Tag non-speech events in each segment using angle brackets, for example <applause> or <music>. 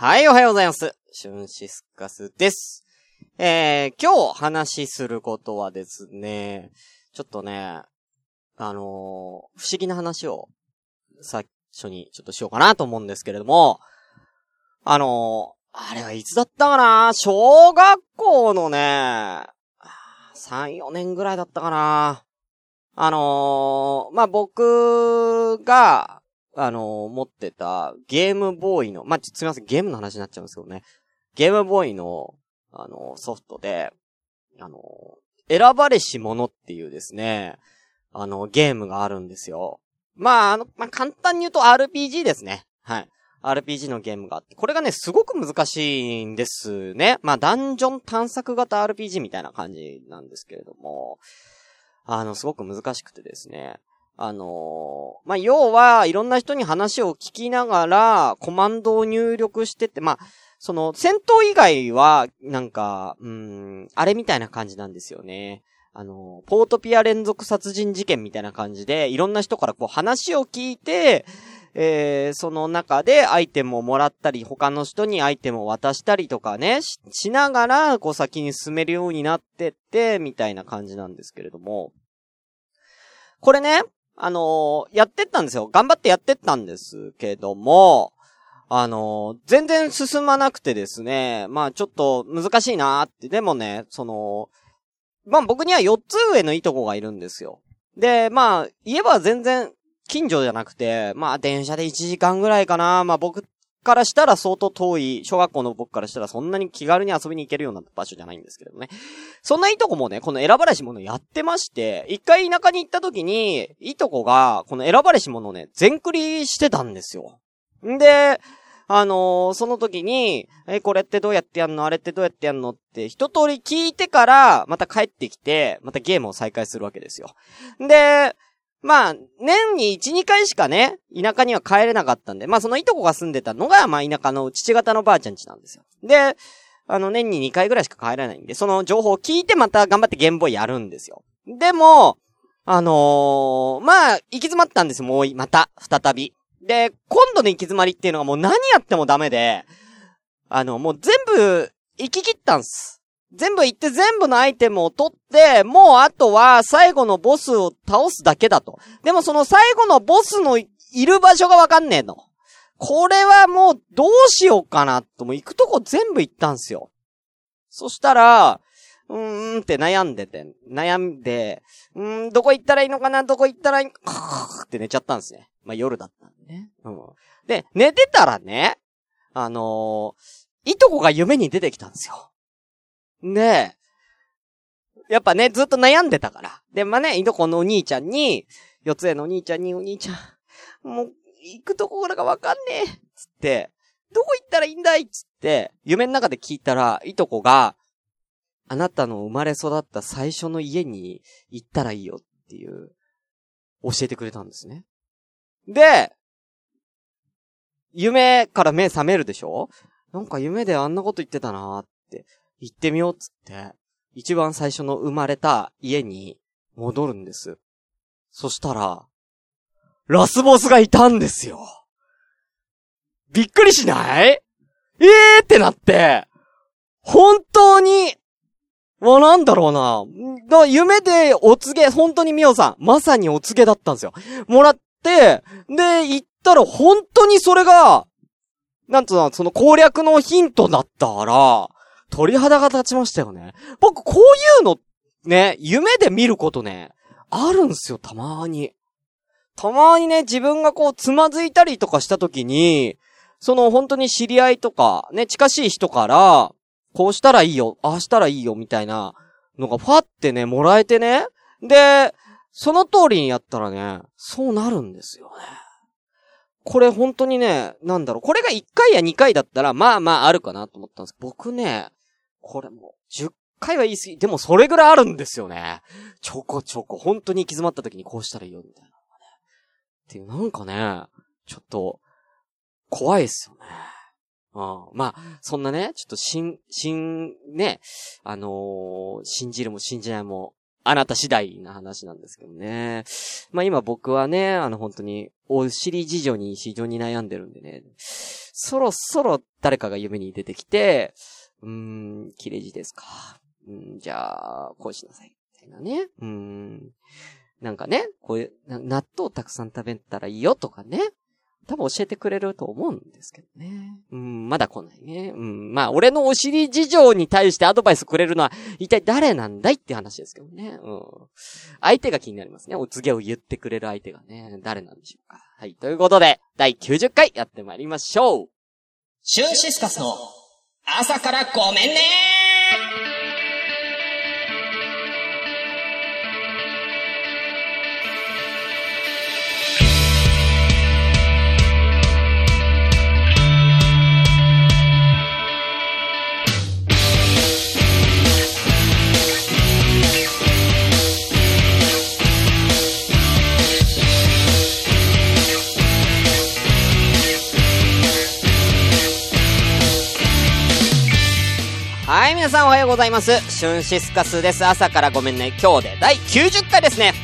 はい、おはようございます。シュンシスカスです。えー、今日話しすることはですね、ちょっとね、あのー、不思議な話を最初にちょっとしようかなと思うんですけれども、あのー、あれはいつだったかな？小学校のね、3、4年ぐらいだったかなあのー、まあ、僕が、あの、持ってたゲームボーイの、まあ、すみません、ゲームの話になっちゃうんですけどね。ゲームボーイの、あの、ソフトで、あの、選ばれし者っていうですね、あの、ゲームがあるんですよ。まあ、あの、まあ、簡単に言うと RPG ですね。はい。RPG のゲームがあって、これがね、すごく難しいんですね。まあ、ダンジョン探索型 RPG みたいな感じなんですけれども、あの、すごく難しくてですね。あのー、まあ、要は、いろんな人に話を聞きながら、コマンドを入力してって、まあ、その、戦闘以外は、なんか、うん、あれみたいな感じなんですよね。あの、ポートピア連続殺人事件みたいな感じで、いろんな人からこう話を聞いて、えー、その中でアイテムをもらったり、他の人にアイテムを渡したりとかね、ししながら、こう先に進めるようになってって、みたいな感じなんですけれども。これね、あのー、やってったんですよ。頑張ってやってったんですけども、あのー、全然進まなくてですね、まあちょっと難しいなーって、でもね、その、まあ僕には4つ上のいとこがいるんですよ。で、まあ、言えば全然近所じゃなくて、まあ電車で1時間ぐらいかな。まあ僕からしたら相当遠い、小学校の僕からしたらそんなに気軽に遊びに行けるような場所じゃないんですけどね。そんないいとこもね、この選ばれし者やってまして、一回田舎に行った時に、いいとこが、この選ばれし者ね、全クリしてたんですよ。んで、あのー、その時に、え、これってどうやってやんの？あれってどうやってやんの？って一通り聞いてから、また帰ってきて、またゲームを再開するわけですよ。で、まあ、年に1、2回しかね、田舎には帰れなかったんで、まあそのいとこが住んでたのが、まあ田舎の父方のばあちゃん家なんですよ。で、あの年に2回ぐらいしか帰れないんで、その情報を聞いてまた頑張ってゲームボーイやるんですよ。でも、あのー、まあ、行き詰まったんですもう、また、再び。で、今度の行き詰まりっていうのがもう何やってもダメで、あの、もう全部、行き切ったんす。全部行って全部のアイテムを取って、もうあとは最後のボスを倒すだけだと。でもその最後のボスのいる場所がわかんねえの。これはもうどうしようかなと、もう行くとこ全部行ったんすよ。そしたら、うーんって悩んでて、悩んで、うーん、どこ行ったらいいのかなどこ行ったらいいのかって寝ちゃったんですね。まあ夜だったんでね。うん。で、寝てたらね、あのー、いとこが夢に出てきたんですよ。で、やっぱね、ずっと悩んでたから。で、まあね、いとこのお兄ちゃんに、四つへのお兄ちゃんに、お兄ちゃん、もう、行くところがわかんねえつって、どこ行ったらいいんだい？つって、夢の中で聞いたら、いとこが、あなたの生まれ育った最初の家に行ったらいいよっていう、教えてくれたんですね。で、夢から目覚めるでしょ？なんか夢であんなこと言ってたなーって行ってみようっつって、一番最初の生まれた家に戻るんです。そしたら、ラスボスがいたんですよ。びっくりしない？ええーってなって、本当に、わ、なんだろうな。夢でお告げ、本当にミオさん、まさにお告げだったんですよ。もらって、で、行ったら本当にそれが、なんつうの、その攻略のヒントだったから、鳥肌が立ちましたよね。僕、こういうの、ね、夢で見ることね、あるんすよ、たまーに。たまーにね、自分がこう、つまずいたりとかした時に、その本当に知り合いとか、ね、近しい人から、こうしたらいいよ、ああしたらいいよ、みたいなのがファってね、もらえてね。で、その通りにやったらね、そうなるんですよね。これ本当にね、なんだろう、これが1回や2回だったら、まあまああるかなと思ったんです僕ね、これもう、10回は言い過ぎ。でもそれぐらいあるんですよね。ちょこちょこ、本当に行き詰まった時にこうしたらいいよ、みたいなね。っていう、なんかね、ちょっと、怖いっすよね。うん。まあ、そんなね、ちょっと、しん、しん、ね、あのー、信じるも信じないも、あなた次第な話なんですけどね。まあ今僕はね、あの本当に、お尻事情に非常に悩んでるんでね。そろそろ誰かが夢に出てきて、うーん、切れ字ですか。うん、じゃあ、こうしなさい。みたいなね。うん。なんかね、こういう、納豆たくさん食べたらいいよとかね。多分教えてくれると思うんですけどね。うん、まだ来ないね。うん、まあ、俺のお尻事情に対してアドバイスくれるのは、一体誰なんだいって話ですけどね。うん。相手が気になりますね。お告げを言ってくれる相手がね、誰なんでしょうか。はい。ということで、第90回やってまいりましょう。シュンシスカスの朝からごめんねはい、皆さんおはようございます。シュンシスカスです。朝からごめんね。今日で第90回ですね。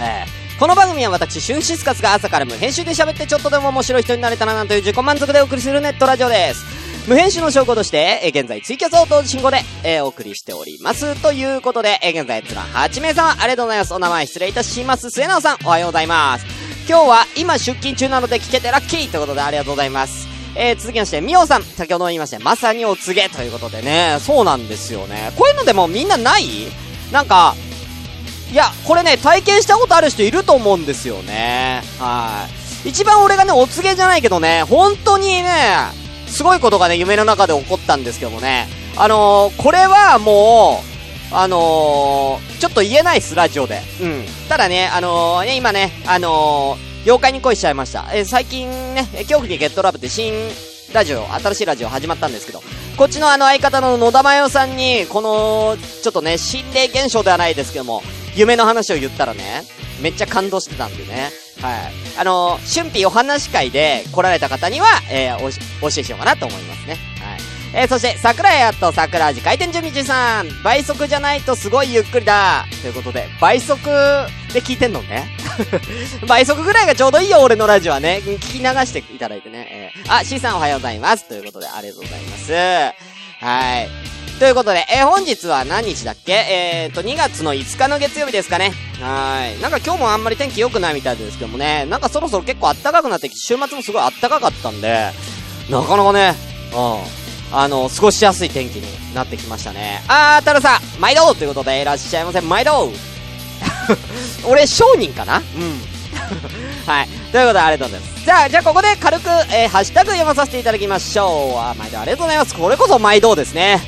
えー、この番組は私、シュンシスカスが朝から無編集で喋ってちょっとでも面白い人になれたらなという自己満足でお送りするネットラジオです。無編集の証拠として、えー、現在ツイキャスを同時進行で、えー、お送りしております。ということで、えー、現在閲覧8名様、ありがとうございます。お名前失礼いたします。末直さん、おはようございます。今日は今出勤中なので聞けてラッキーということでありがとうございます。えー、続きまして、みおさん。先ほども言いましたまさにお告げということでね、そうなんですよね。こういうのでもみんなない？なんか、いや、これね、体験したことある人いると思うんですよね。はい。一番俺がね、お告げじゃないけどね、本当にね、すごいことがね、夢の中で起こったんですけどもね。あのー、これはもう、あのー、ちょっと言えないっす、ラジオで。うん。ただね、あのー、ね、今ね、あのー、妖怪に恋しちゃいました。えー、最近ね、恐怖にゲットラブって新ラジオ、新しいラジオ始まったんですけど、こっちのあの相方の野田真代さんに、この、ちょっとね、心霊現象ではないですけども、夢の話を言ったらね、めっちゃ感動してたんでね。はい。あのー、春辟お話会で来られた方には、えー、お教えしようかなと思いますね。はい。えー、そして、桜屋と桜味回転準備中さん。倍速じゃないとすごいゆっくりだ。ということで、倍速で聞いてんのね。<laughs> 倍速ぐらいがちょうどいいよ、俺のラジオはね。聞き流していただいてね。えー、あ、C さんおはようございます。ということで、ありがとうございます。はい。ということで、えー、本日は何日だっけ？えーと、2月の5日の月曜日ですかね。はい。なんか今日もあんまり天気良くないみたいですけどもね。なんかそろそろ結構暖かくなってきて、週末もすごい暖かかったんで、なかなかね、うん。あの、過ごしやすい天気になってきましたね。あー、たるさん、毎度ということで、いらっしゃいませ、毎度 <laughs> 俺、商人かな？うん。<laughs> はい。ということで、ありがとうございます。じゃあ、じゃあ、ここで軽く、えー、ハッシュタグ読まさせていただきましょう。あ、毎度ありがとうございます。これこそ毎度ですね。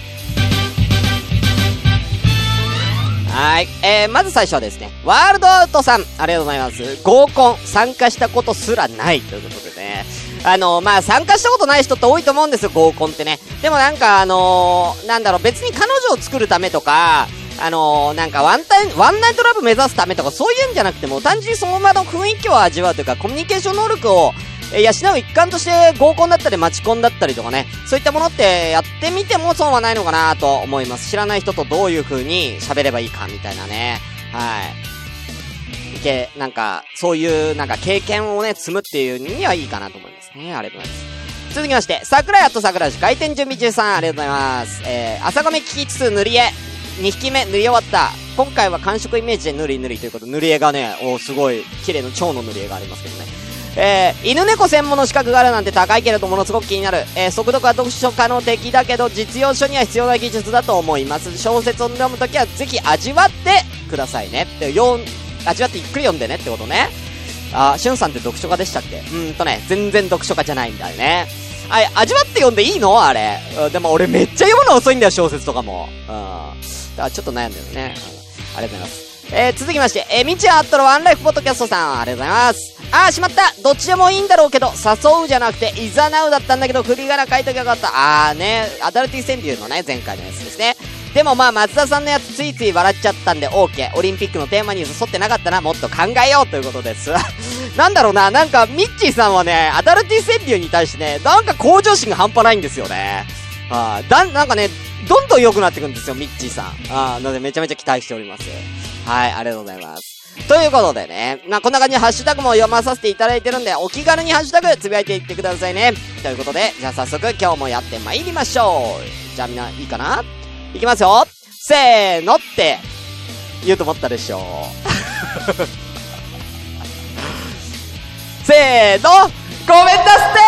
はい。えー、まず最初はですね、ワールドアウトさん、ありがとうございます。合コン、参加したことすらないということでね。あのまあ、参加したことない人って多いと思うんですよ、合コンってね。でもなんか、あのー、なんだろう、別に彼女を作るためとか、あのー、なんかワンタイム、ワンナイトラブ目指すためとかそういうんじゃなくても、単純にその場の雰囲気を味わうというか、コミュニケーション能力を、え養う一環として合コンだったりマチコンだったりとかね、そういったものってやってみても損はないのかなと思います。知らない人とどういう風に喋ればいいかみたいなね。はい。け、なんか、そういう、なんか経験をね、積むっていうにはいいかなと思いますね。ありがとうございます。続きまして、桜屋と桜地開店準備中さん、ありがとうございます。えー、朝米聞きつつ塗り絵。2匹目塗り終わった。今回は完食イメージで塗り塗りということで、塗り絵がね、おすごい、綺麗な蝶の塗り絵がありますけどね。えー、犬猫専門の資格があるなんて高いけれどものすごく気になる。えー、速読は読書可能的だけど、実用書には必要な技術だと思います。小説を読むときはぜひ味わってくださいね。って、4、味わってゆっくり読んでねってことね。あ、しゅんさんって読書家でしたっけ？うんとね、全然読書家じゃないんだよね。あれ、味わって読んでいいの？あれ。でも俺めっちゃ読むの遅いんだよ、小説とかも。うん。だからちょっと悩んでるね。ありがとうございます。えー、続きまして、えー、みちあっとるワンライフポッドキャストさん、ありがとうございます。あー、しまったどっちでもいいんだろうけど、誘うじゃなくて、いざなうだったんだけど、振り仮名書いときゃよかった。あーね、アダルティ川柳のね、前回のやつですね。でもまあ、松田さんのやつついつい笑っちゃったんで OK。オリンピックのテーマに沿ってなかったな、もっと考えようということです。<laughs> なんだろうな、なんか、ミッチーさんはね、アダルティ川柳に対してね、なんか向上心が半端ないんですよね。あだ、なんかね、どんどん良くなってくんですよ、ミッチーさん。あなのでめちゃめちゃ期待しております。はい、ありがとうございます。ということでね、まあ、こんな感じでハッシュタグも読まさせていただいてるんで、お気軽にハッシュタグつぶやいていってくださいね。ということで、じゃあ早速今日もやって参りましょう。じゃあみんないいかな？いきますよ。せーのって言うと思ったでしょう。せーのごめんなステ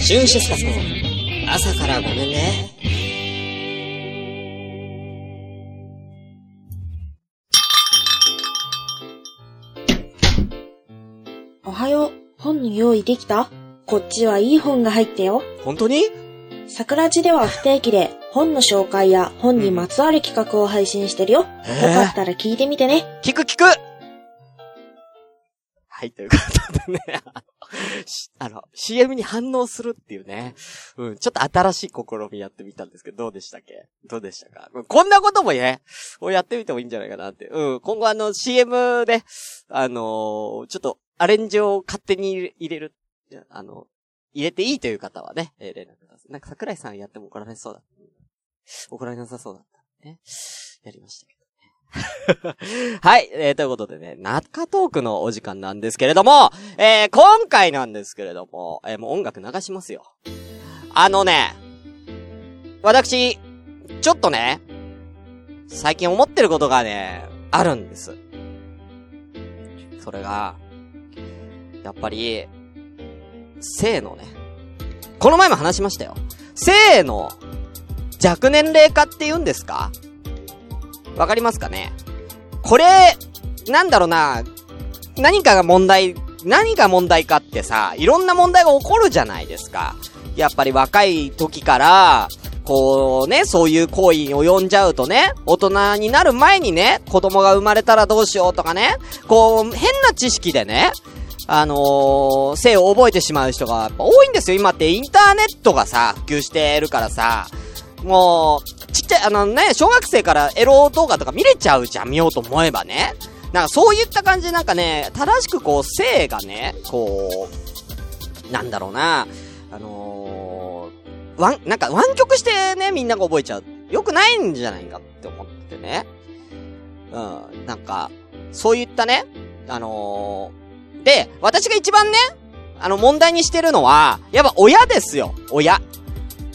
シュンシスカスの朝からごめんね。用意できた？こっちはいい本が入ったよ。本当に？桜地では不定期で本の紹介や本にまつわる企画を配信してるよ。よへかえったら聞いてみてね。聞く聞くはい、ということでね、<laughs> あの、しあの CM に反応するっていうね、うん、ちょっと新しい試みやってみたんですけど、どうでしたっけ？どうでしたか？こんなこともね、をやってみてもいいんじゃないかなって。うん、今後あの CM で、あのーちょっとアレンジを勝手に入れる、あの、入れていいという方はね、えー連絡ください。なんか桜井さんやっても怒られそうだ。怒られなさそうだった。ね。やりましたけど。<laughs> はい、えー、ということでね、中トークのお時間なんですけれども、えー、今回なんですけれども、えー、もう音楽流しますよ。あのね、私、ちょっとね、最近思ってることがね、あるんです。それが、やっぱり、性のね、この前も話しましたよ。性の弱年齢化って言うんですか？わかりますかね？これ、なんだろうな、何かが問題、何が問題かってさ、いろんな問題が起こるじゃないですか。やっぱり若い時から、こうね、そういう行為に及んじゃうとね、大人になる前にね、子供が生まれたらどうしようとかね、こう、変な知識でね、あのー、性を覚えてしまう人が多いんですよ。今ってインターネットがさ、普及してるからさ、もう、ちっちゃい、あのね、小学生からエロ動画とか見れちゃうじゃん、見ようと思えばね。なんかそういった感じでなんかね、正しくこう、性がね、こう、なんだろうな、あのー、わん、なんか湾曲してね、みんなが覚えちゃう。よくないんじゃないかって思ってね。うん、なんか、そういったね、あのー、で、私が一番ね、あの問題にしてるのは、やっぱ親ですよ、親。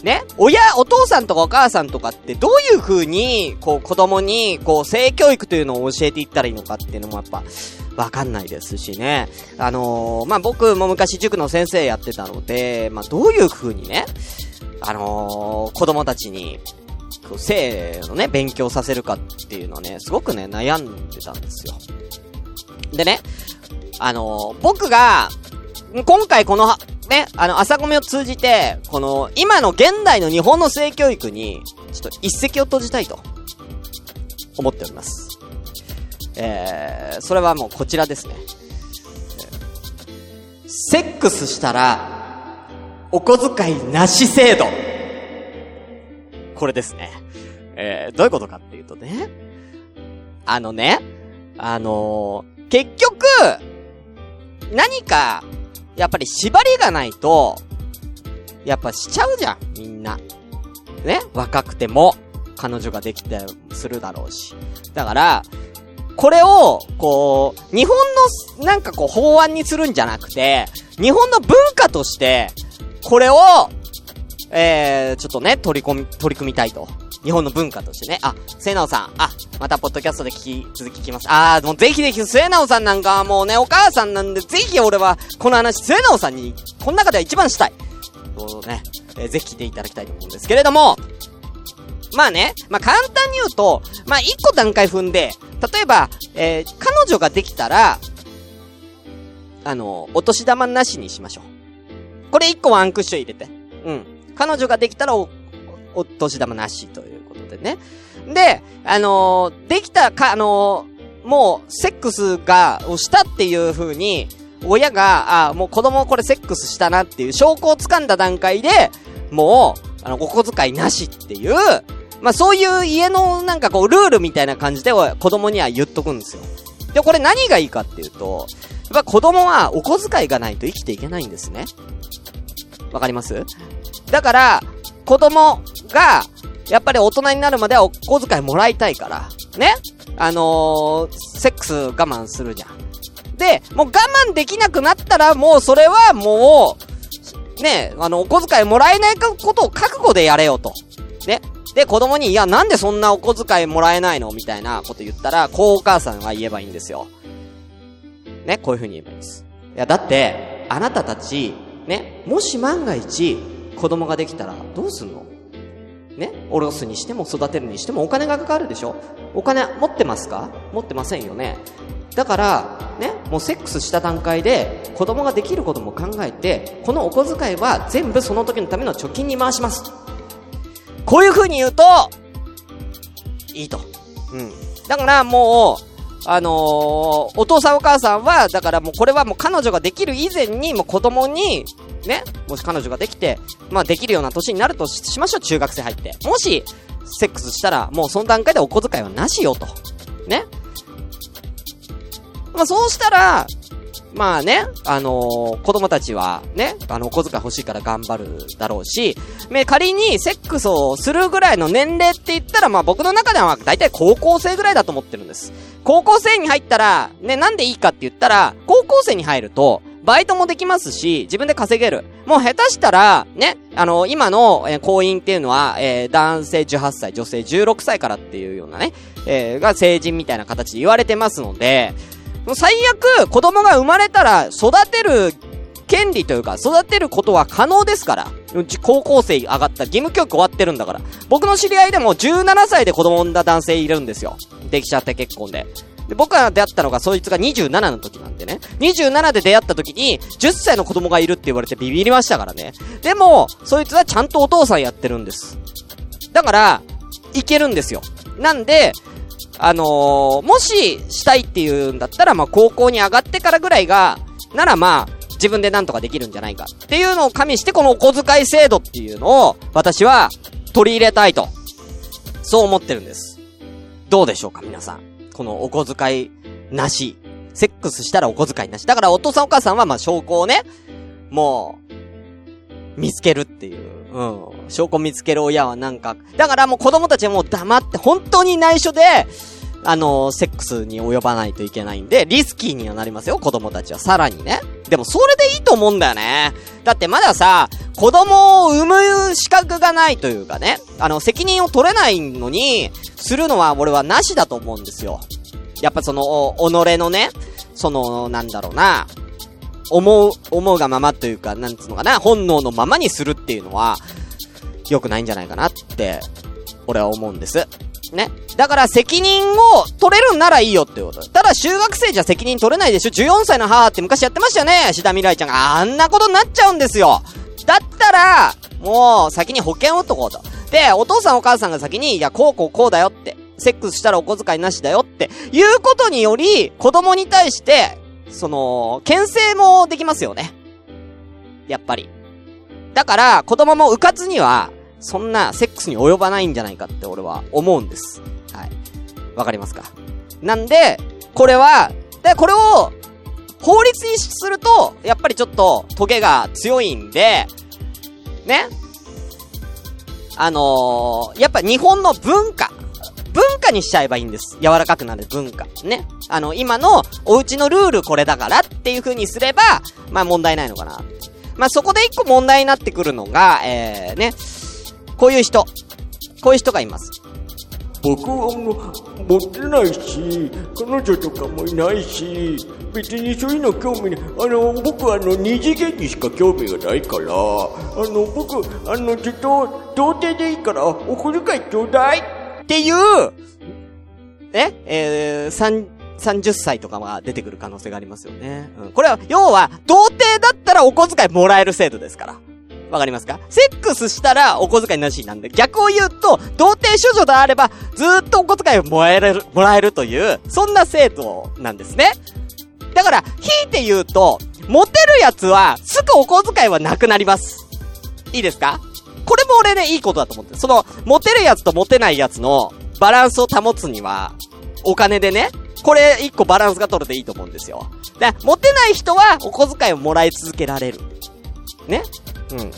ね？親、お父さんとかお母さんとかってどういう風に、こう子供に、こう性教育というのを教えていったらいいのかっていうのもやっぱ、わかんないですしね。あのー、まあ、僕も昔塾の先生やってたので、まあ、どういう風にね、あのー、子供たちに、こう性のね、勉強させるかっていうのはね、すごくね、悩んでたんですよ。でね、あのー、僕が、今回この、ね、あの、朝ごめを通じて、この、今の現代の日本の性教育に、ちょっと一石を投じたいと、思っております。えー、それはもうこちらですね。セックスしたら、お小遣いなし制度。これですね。えー、どういうことかっていうとね、あのね、あのー結局、何か、やっぱり縛りがないと、やっぱしちゃうじゃん、みんな。ね？若くても、彼女ができたりするだろうし。だから、これを、こう、日本の、なんかこう、法案にするんじゃなくて、日本の文化として、これを、えー、ちょっとね、取り込み、取り組みたいと。日本の文化としてね。あ、末直さん。あ、またポッドキャストで聞き、続き聞きます。あー、もうぜひぜひ、末直さんなんかはもうね、お母さんなんで、ぜひ俺は、この話、末直さんに、この中では一番したい。そうね、えーぜひ聞いていただきたいと思うんですけれども、まあね、まあ簡単に言うと、まあ一個段階踏んで、例えば、えー彼女ができたら、あの、お年玉なしにしましょう。これ一個ワンクッション入れて。うん。彼女ができたらお、お年玉なしということでね。で、あのーできたか、あのーもう、セックスが、をしたっていう風に、親が、あもう子供これセックスしたなっていう証拠を掴んだ段階で、もう、あの、お小遣いなしっていう、まあ、そういう家のなんかこう、ルールみたいな感じで子供には言っとくんですよ。で、これ何がいいかっていうと、やっぱ子供はお小遣いがないと生きていけないんですね。わかります？だから、子供が、やっぱり大人になるまではお小遣いもらいたいから、ね？あのー、セックス我慢するじゃん。で、もう我慢できなくなったら、もうそれはもう、ね、あの、お小遣いもらえないことを覚悟でやれよと。ね？で、子供に、いや、なんでそんなお小遣いもらえないのみたいなこと言ったら、こうお母さんが言えばいいんですよ。ね、こういう風に言えばいいんです。いや、だって、あなたたち、ね、もし万が一、子供ができたら、どうすんの？ね、おろすにしても育てるにしてもお金がかかるでしょ？お金持ってますか？持ってませんよね。だから、ね、もうセックスした段階で子供ができることも考えて、このお小遣いは全部その時のための貯金に回します。こういう風に言うと、いいと。うん。だからもう、あのーお父さんお母さんは、だからもうこれはもう彼女ができる以前に、もう子供に、ね、もし彼女ができて、まあできるような年になるとしましょう、中学生入って。もし、セックスしたら、もうその段階でお小遣いはなしよと。ね。まあそうしたら、まあね、あのー子供たちはね、あの、お小遣い欲しいから頑張るだろうし、め、仮にセックスをするぐらいの年齢って言ったら、まあ僕の中では大体高校生ぐらいだと思ってるんです。高校生に入ったら、ね、なんでいいかって言ったら、高校生に入ると、バイトもできますし、自分で稼げる。もう下手したら、ね、あの、今の、えー婚姻っていうのは、えー男性18歳、女性16歳からっていうようなね、えーが成人みたいな形で言われてますので、もう最悪、子供が生まれたら、育てる権利というか、育てることは可能ですから。うち高校生上がった義務教育終わってるんだから。僕の知り合いでも17歳で子供産んだ男性いるんですよ。できちゃって結婚で。で、僕が出会ったのがそいつが27の時なんでね。27で出会った時に、10歳の子供がいるって言われてビビりましたからね。でも、そいつはちゃんとお父さんやってるんです。だから、いけるんですよ。なんで、あのー、もし、したいっていうんだったら、まあ、高校に上がってからぐらいが、ならまあ、自分でなんとかできるんじゃないか。っていうのを加味して、このお小遣い制度っていうのを、私は、取り入れたいと。そう思ってるんです。どうでしょうか、皆さん。このお小遣いなし。セックスしたらお小遣いなし。だからお父さんお母さんは、まあ、証拠をね、もう、見つけるっていう。うん。証拠見つける親はなんか、だからもう子供たちはもう黙って、本当に内緒で、あの、セックスに及ばないといけないんで、リスキーにはなりますよ、子供たちは。さらにね。でもそれでいいと思うんだよね。だってまださ、子供を産む資格がないというかね、あの、責任を取れないのに、するのは俺はなしだと思うんですよ。やっぱその、己のね、その、なんだろうな、思う、思うがままというか、なんつうのかな、本能のままにするっていうのは、良くないんじゃないかなって、俺は思うんです。ね。だから責任を取れるんならいいよってこと。ただ中学生じゃ責任取れないでしょ ?14 歳の母って昔やってましたよね志田未来ちゃんが。あんなことになっちゃうんですよ。だったら、もう先に保険を取っとこうと。で、お父さんお母さんが先に、いや、こうこうこうだよって。セックスしたらお小遣いなしだよって。いうことにより、子供に対して、その、牽制もできますよね。やっぱり。だから、子供も迂闊には、そんなセックスに及ばないんじゃないかって俺は思うんです。はい。わかりますか？なんで、これは、で、これを、法律にすると、やっぱりちょっと、トゲが強いんで、ね？あのー、やっぱ日本の文化、文化にしちゃえばいいんです。柔らかくなる文化。ね？あの、今の、お家のルールこれだからっていう風にすれば、まあ問題ないのかな。まあそこで一個問題になってくるのが、えー、ね、こういう人。こういう人がいます。僕はもう持ってないし、彼女とかもいないし、別にそういうの興味ない。あの、僕はあの、二次元にしか興味がないから、あの、僕、あの、ずっと、童貞でいいから、お小遣いちょうだい。っていう、え？えー、三、30歳とかが出てくる可能性がありますよね。うん。これは、要は、童貞だったらお小遣いもらえる制度ですから。わかりますか？セックスしたらお小遣いなしなんで、逆を言うと、童貞処女であれば、ずーっとお小遣いをもらえる、もらえるという、そんな制度なんですね。だから、引いて言うと、モテるやつは、すぐお小遣いはなくなります。いいですか？これも俺ね、いいことだと思って。その、モテるやつとモテないやつのバランスを保つには、お金でね、これ一個バランスが取れていいと思うんですよ。で、モテない人はお小遣いをもらい続けられる。ね？うん。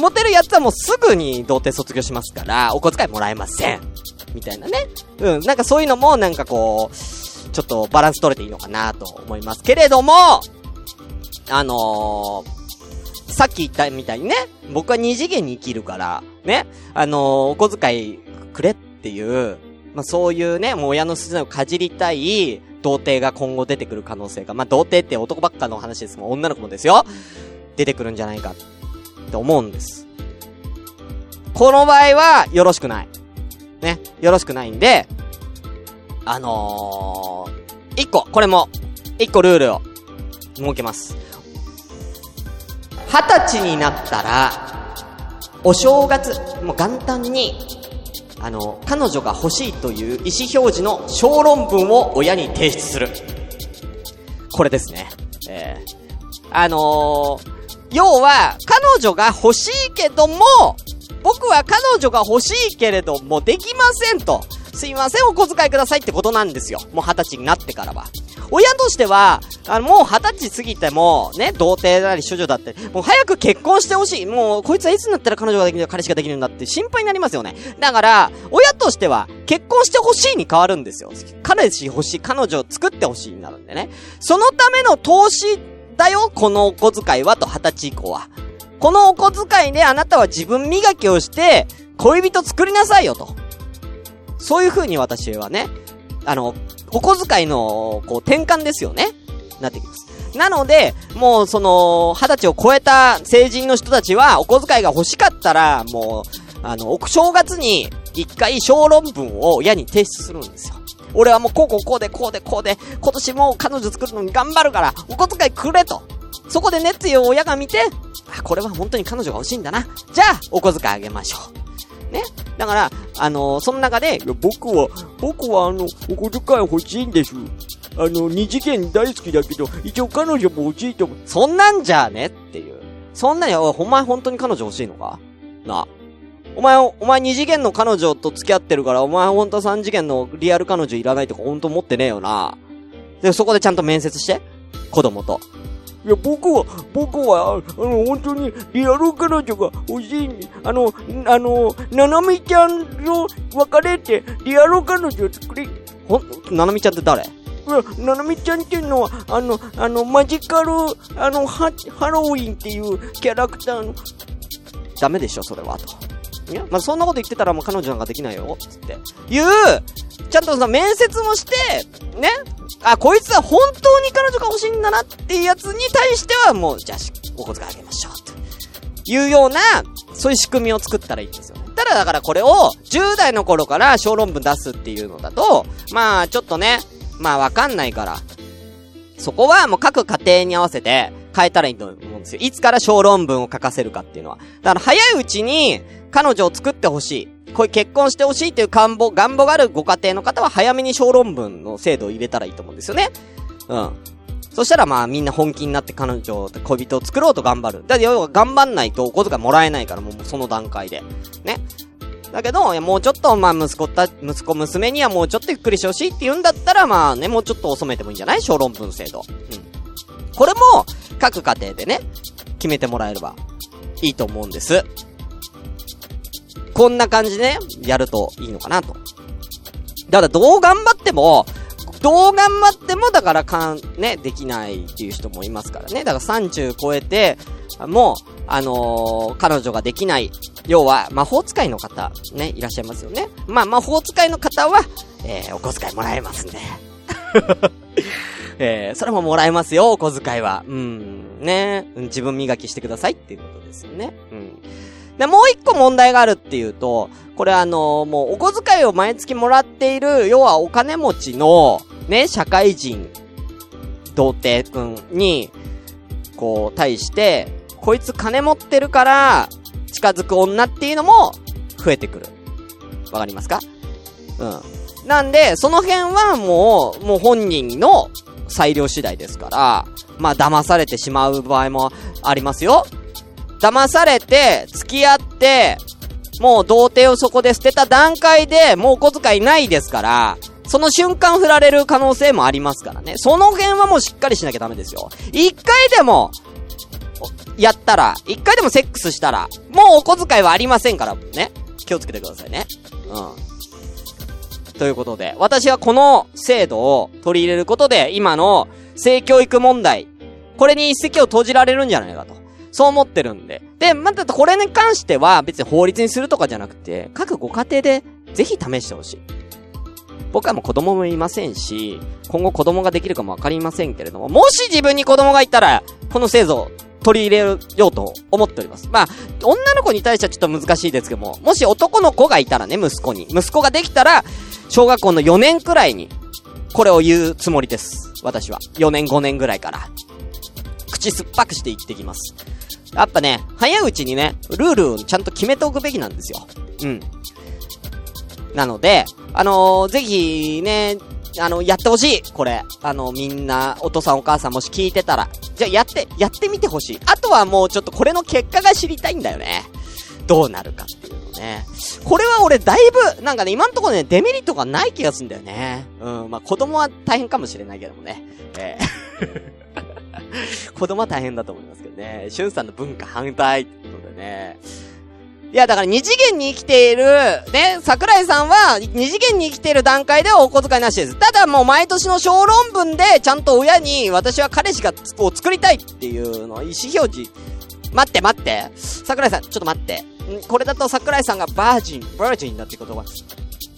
モテるやつはもうすぐに童貞卒業しますから、お小遣いもらえません。みたいなね。うん、なんかそういうのもなんかこう、ちょっとバランス取れていいのかなと思いますけれども、あのー、さっき言ったみたいにね、僕は二次元に生きるから、ね、あのー、お小遣いくれっていう、まあ、そういうね、もう親の筋をかじりたい、童貞が今後出てくる可能性が、まあ、童貞って男ばっかの話ですもん、女の子もですよ。出てくるんじゃないか、って思うんです。この場合は、よろしくない。ね、よろしくないんで、あのー、一個、これも、一個ルールを、設けます。二十歳になったら、お正月、もう元旦に、あの、彼女が欲しいという意思表示の小論文を親に提出する。これですね。えー、あのー、要は、彼女が欲しいけども、僕は彼女が欲しいけれども、できませんと。すいません、お小遣いくださいってことなんですよ。もう二十歳になってからは。親としては、あの、もう二十歳過ぎても、ね、童貞なり処女だって、もう早く結婚してほしい。もう、こいつはいつになったら彼女ができる彼氏ができるんだって心配になりますよね。だから、親としては、結婚してほしいに変わるんですよ。彼氏欲しい、彼女を作ってほしいになるんでね。そのための投資だよ、このお小遣いは、と二十歳以降は。このお小遣いであなたは自分磨きをして、恋人作りなさいよ、と。そういう風に私はね、あの、お小遣いの、こう、転換ですよね。なってきます。なので、もう、その、二十歳を超えた成人の人たちは、お小遣いが欲しかったら、もう、あの、お正月に、一回小論文を親に提出するんですよ。俺はもうこうこうこうでこうでこうで、今年も彼女作るのに頑張るから、お小遣いくれと。そこで熱意を親が見て、あ、これは本当に彼女が欲しいんだな。じゃあ、お小遣いあげましょう。ね。だから、あのー、その中で、僕は、僕はあの、お小遣い欲しいんです。あの、二次元大好きだけど、一応彼女も欲しいと思う。そんなんじゃねっていう。そんなに、お前本当に彼女欲しいのか？なあ。お前、お前二次元の彼女と付き合ってるから、お前ほんと三次元のリアル彼女いらないとかほんと思ってねえよな。で、そこでちゃんと面接して。子供と。いや、僕は、僕は、あの、本当に、リアル彼女が欲しいあの、あの、ななみちゃんと別れて、リアル彼女作り。ほん、ななみちゃんって誰？いや、ななみちゃんっていうのは、あの、あの、マジカル、あの、ハ、ハロウィンっていうキャラクターの。ダメでしょ、それは、と。いや、まあ、そんなこと言ってたらもう彼女なんかできないよ、つって。言う、ちゃんとさ、面接もして、ね、あ、こいつは本当に彼女が欲しいんだなっていうやつに対してはもう、じゃあ、お小遣いあげましょう、というような、そういう仕組みを作ったらいいんですよ。ただだからこれを、10代の頃から小論文出すっていうのだと、まあ、ちょっとね、まあわかんないから、そこはもう各家庭に合わせて変えたらいいと思うんですよ。いつから小論文を書かせるかっていうのは。だから早いうちに、彼女を作ってほしい。こういう結婚してほしいという願望、願望があるご家庭の方は早めに小論文の制度を入れたらいいと思うんですよね。うん。そしたらまあみんな本気になって彼女、恋人を作ろうと頑張る。だって要は頑張んないとお小遣いもらえないからもうその段階で。ね。だけど、もうちょっと、まあ、息子た、息子、娘にはもうちょっとゆっくりしてほしいって言うんだったら、まあね、もうちょっと遅めてもいいんじゃない？小論文制度。うん。これも、各家庭でね、決めてもらえればいいと思うんです。こんな感じでね、やるといいのかなと。だからどう頑張っても、どう頑張ってもだからかん、ね、できないっていう人もいますからね。だから30超えて、もう、あのー、彼女ができない。要は、魔法使いの方、ね、いらっしゃいますよね。まあ、魔法使いの方は、えー、お小遣いもらえますんで。<laughs> えー、それももらえますよ、お小遣いは。うん、ね、自分磨きしてくださいっていうことですよね。うん。で、もう一個問題があるっていうと、これあのー、もうお小遣いを毎月もらっている、要はお金持ちの、ね、社会人、童貞くんに、こう、対して、こいつ金持ってるから、近づく女っていうのも、増えてくる。わかりますか？うん。なんで、その辺はもう、もう本人の裁量次第ですから、まあ騙されてしまう場合もありますよ。騙されて、付き合って、もう童貞をそこで捨てた段階でもうお小遣いないですから、その瞬間振られる可能性もありますからね。その辺はもうしっかりしなきゃダメですよ。一回でも、やったら、一回でもセックスしたら、もうお小遣いはありませんからね。気をつけてくださいね。うん。ということで、私はこの制度を取り入れることで、今の性教育問題、これに一石を投じられるんじゃないかと。そう思ってるんで。で、またこれに関しては別に法律にするとかじゃなくて、各ご家庭でぜひ試してほしい。僕はもう子供もいませんし、今後子供ができるかもわかりませんけれども、もし自分に子供がいたら、この制度を取り入れようと思っております。まあ、女の子に対してはちょっと難しいですけども、もし男の子がいたらね、息子に。息子ができたら、小学校の4年くらいに、これを言うつもりです。私は。4年5年ぐらいから。口酸っぱくして生きてきます。やっぱね、早いうちにね、ルールをちゃんと決めておくべきなんですよ。うん。なので、あのー、ぜひね、あの、やってほしいこれ。あの、みんな、お父さんお母さんもし聞いてたら。じゃあ、やって、やってみてほしい。あとはもうちょっとこれの結果が知りたいんだよね。どうなるかっていうのね。これは俺だいぶ、なんかね、今んとこね、デメリットがない気がするんだよね。うん、まあ、子供は大変かもしれないけどもね。えー子供は大変だと思いますけどね。しゅんさんの文化反対ってことでね。いや、だから二次元に生きている、ね、桜井さんは二次元に生きている段階ではお小遣いなしです。ただもう毎年の小論文でちゃんと親に私は彼氏がを作りたいっていうのを意思表示。待って待って。桜井さん、ちょっと待って。これだと桜井さんがバージン、バージンになって言葉。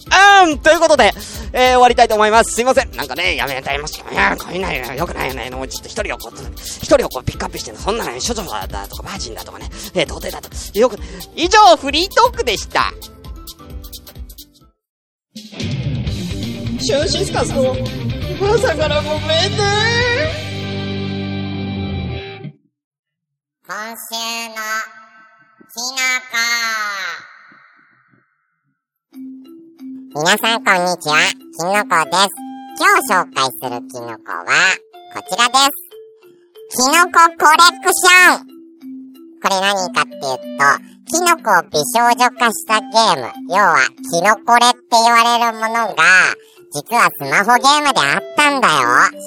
うーんということで、えー、終わりたいと思います。すいません。なんかね、やめたいました。いや、こういうのよよくないよね。もうちょっと一人をこう、一人をこうピックアップして。そんなのね、処女だとか、バージンだとかね、えー、童貞だとか。よく、以上、フリートークでした。シュンシスカスの朝からごめんね。今週のきのこ。皆さんこんにちは、きのこです。今日紹介するきのこは、こちらです。きのこコレクションこれ何かっていうと、キノコを美少女化したゲーム、要は、キノコレって言われるものが、実はスマホゲームであったんだよ。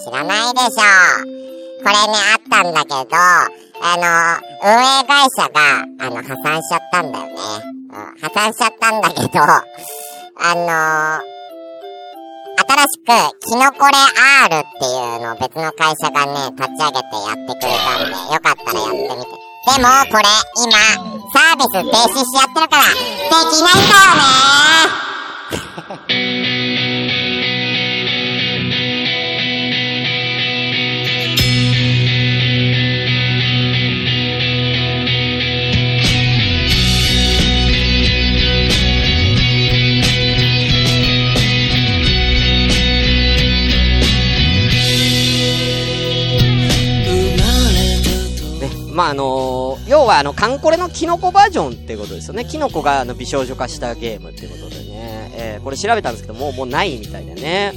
知らないでしょう。これね、あったんだけど、あの、運営会社が、あの、破産しちゃったんだよね。うん、破産しちゃったんだけど、あの新しく、キノコレ R っていうのを別の会社がね、立ち上げてやってくれたんで、よかったらやってみて。でも、これ、今、サービス停止しちゃってるから、できないんだよねまあ、あのー要はあの、カンコレのキノコバージョンってことですよね。キノコがあの、美少女化したゲームってことでね。えー、これ調べたんですけど、もう、もうないみたいでね。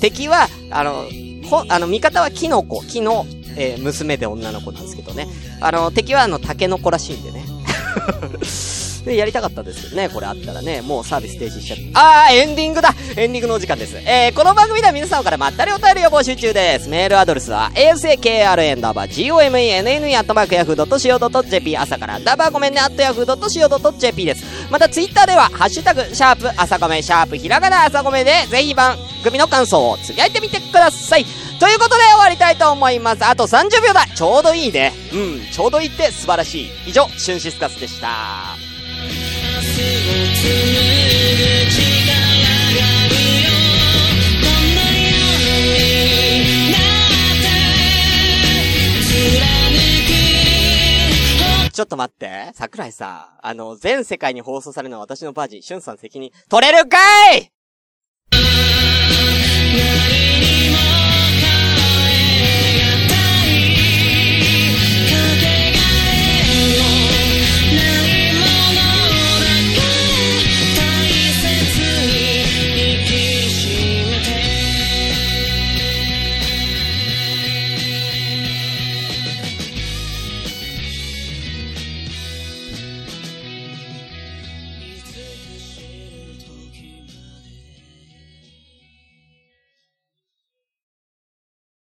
敵は、あの、ほ、あの、味方はキノコ、木の、えー娘で女の子なんですけどね。あの、敵はあの、タケノコらしいんでね。<laughs> で、やりたかったですけどね、これあったらね、もうサービス停止しちゃって。あー、エンディングだエンディングのお時間です。えー、この番組では皆様からまったりお便りを募集中です。メールアドレスは、asakr ダバ gomenn アットマークヤフー .co.jp 朝からダバーごめんね、アットヤフー .co.jp です。また、ツイッターでは、ハッシュタグ、シャープ朝ごめ、シャープひらがな朝ごめで、ぜひ番組の感想をつぶやいてみてください。ということで終わりたいと思います。あと30秒だちょうどいいね。うん、ちょうどいいって素晴らしい。以上、シュンシスカスでした。ちょっと待って。桜井さん。あの、全世界に放送されるのは私のバージン、シュンさん責任取れるかい